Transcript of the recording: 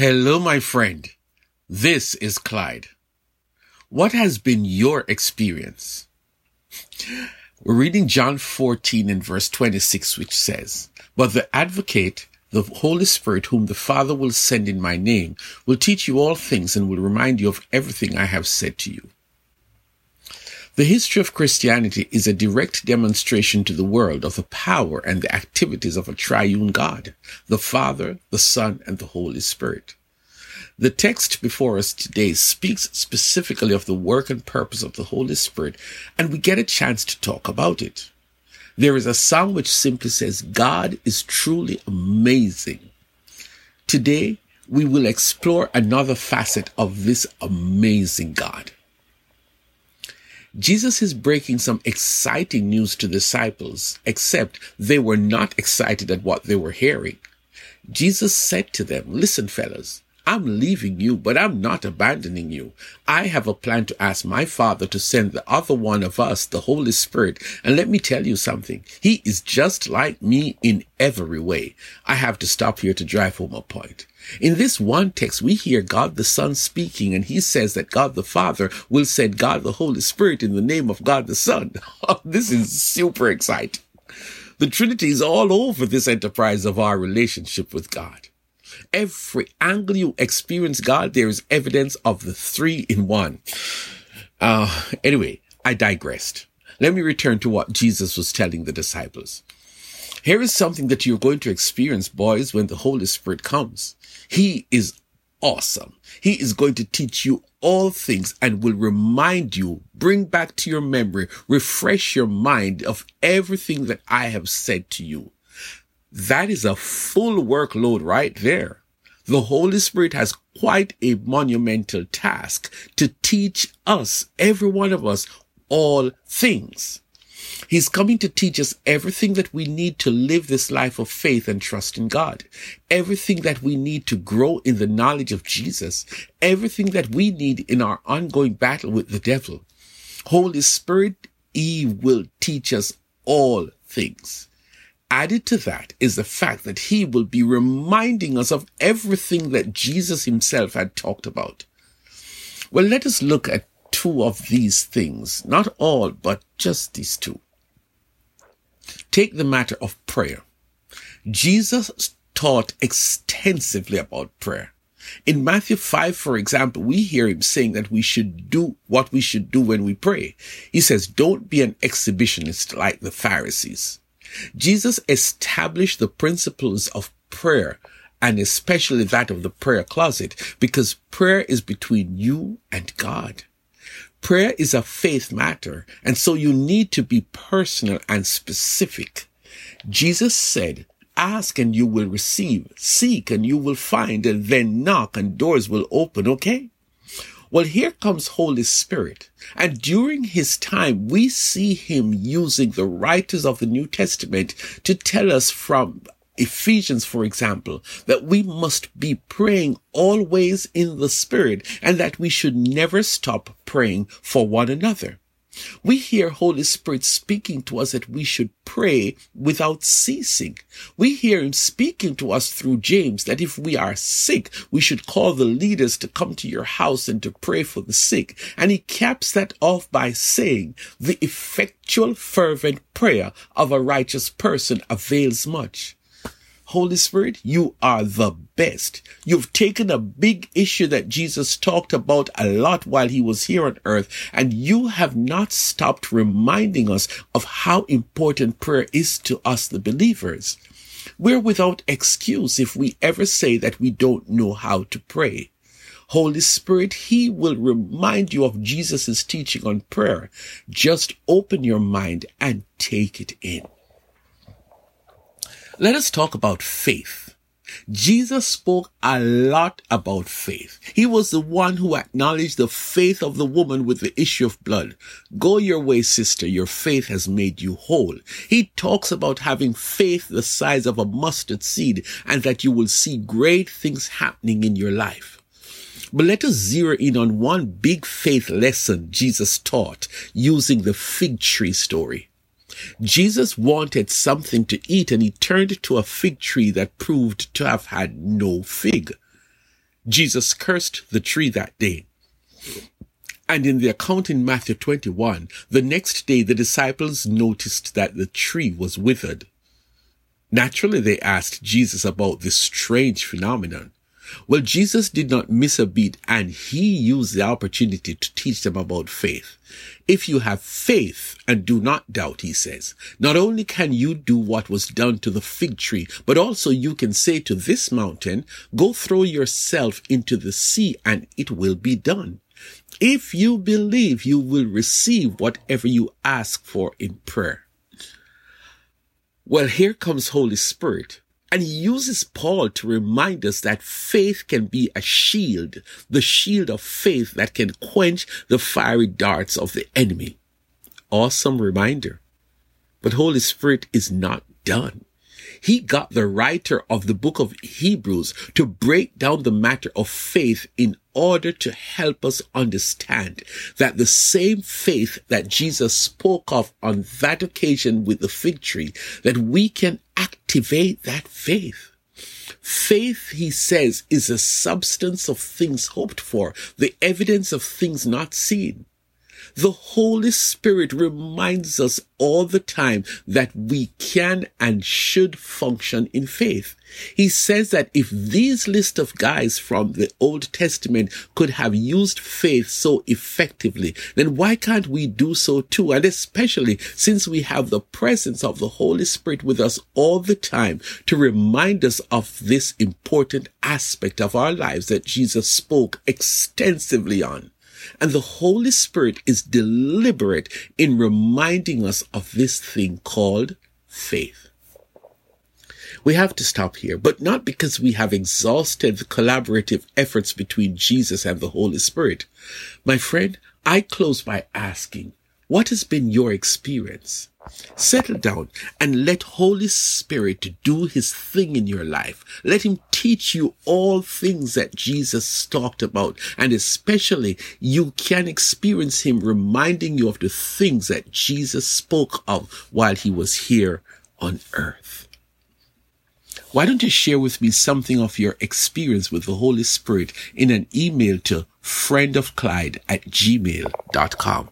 Hello, my friend. This is Clyde. What has been your experience? We're reading John 14 and verse 26, which says, But the advocate, the Holy Spirit, whom the Father will send in my name, will teach you all things and will remind you of everything I have said to you. The history of Christianity is a direct demonstration to the world of the power and the activities of a triune God, the Father, the Son, and the Holy Spirit. The text before us today speaks specifically of the work and purpose of the Holy Spirit, and we get a chance to talk about it. There is a song which simply says, God is truly amazing. Today, we will explore another facet of this amazing God. Jesus is breaking some exciting news to disciples, except they were not excited at what they were hearing. Jesus said to them, listen, fellas, I'm leaving you, but I'm not abandoning you. I have a plan to ask my Father to send the other one of us, the Holy Spirit. And let me tell you something. He is just like me in every way. I have to stop here to drive home a point. In this one text, we hear God the Son speaking, and he says that God the Father will send God the Holy Spirit in the name of God the Son. this is super exciting. The Trinity is all over this enterprise of our relationship with God. Every angle you experience God, there is evidence of the three in one. Uh, anyway, I digressed. Let me return to what Jesus was telling the disciples. Here is something that you're going to experience, boys, when the Holy Spirit comes. He is awesome. He is going to teach you all things and will remind you, bring back to your memory, refresh your mind of everything that I have said to you. That is a full workload right there. The Holy Spirit has quite a monumental task to teach us, every one of us, all things. He's coming to teach us everything that we need to live this life of faith and trust in God. Everything that we need to grow in the knowledge of Jesus. Everything that we need in our ongoing battle with the devil. Holy Spirit, He will teach us all things. Added to that is the fact that he will be reminding us of everything that Jesus himself had talked about. Well, let us look at two of these things. Not all, but just these two. Take the matter of prayer. Jesus taught extensively about prayer. In Matthew 5, for example, we hear him saying that we should do what we should do when we pray. He says, don't be an exhibitionist like the Pharisees. Jesus established the principles of prayer and especially that of the prayer closet because prayer is between you and God. Prayer is a faith matter, and so you need to be personal and specific. Jesus said, ask and you will receive, seek and you will find, and then knock and doors will open, okay? Well, here comes Holy Spirit. And during his time, we see him using the writers of the New Testament to tell us from Ephesians, for example, that we must be praying always in the Spirit and that we should never stop praying for one another. We hear Holy Spirit speaking to us that we should pray without ceasing. We hear him speaking to us through James that if we are sick, we should call the leaders to come to your house and to pray for the sick. And he caps that off by saying the effectual fervent prayer of a righteous person avails much. Holy Spirit, you are the best. You've taken a big issue that Jesus talked about a lot while he was here on earth, and you have not stopped reminding us of how important prayer is to us, the believers. We're without excuse if we ever say that we don't know how to pray. Holy Spirit, He will remind you of Jesus' teaching on prayer. Just open your mind and take it in. Let us talk about faith. Jesus spoke a lot about faith. He was the one who acknowledged the faith of the woman with the issue of blood. Go your way, sister. Your faith has made you whole. He talks about having faith the size of a mustard seed and that you will see great things happening in your life. But let us zero in on one big faith lesson Jesus taught using the fig tree story. Jesus wanted something to eat and he turned to a fig tree that proved to have had no fig. Jesus cursed the tree that day. And in the account in Matthew 21, the next day the disciples noticed that the tree was withered. Naturally, they asked Jesus about this strange phenomenon. Well, Jesus did not miss a beat and he used the opportunity to teach them about faith. If you have faith and do not doubt, he says, not only can you do what was done to the fig tree, but also you can say to this mountain, go throw yourself into the sea and it will be done. If you believe, you will receive whatever you ask for in prayer. Well, here comes Holy Spirit and he uses Paul to remind us that faith can be a shield, the shield of faith that can quench the fiery darts of the enemy. Awesome reminder. But Holy Spirit is not done. He got the writer of the book of Hebrews to break down the matter of faith in order to help us understand that the same faith that Jesus spoke of on that occasion with the fig tree, that we can activate that faith. Faith, he says, is a substance of things hoped for, the evidence of things not seen. The Holy Spirit reminds us all the time that we can and should function in faith. He says that if these list of guys from the Old Testament could have used faith so effectively, then why can't we do so too? And especially since we have the presence of the Holy Spirit with us all the time to remind us of this important aspect of our lives that Jesus spoke extensively on. And the Holy Spirit is deliberate in reminding us of this thing called faith. We have to stop here, but not because we have exhausted the collaborative efforts between Jesus and the Holy Spirit. My friend, I close by asking, what has been your experience? Settle down and let Holy Spirit do his thing in your life. Let him teach you all things that Jesus talked about. And especially you can experience him reminding you of the things that Jesus spoke of while he was here on earth. Why don't you share with me something of your experience with the Holy Spirit in an email to friendofclyde at gmail.com.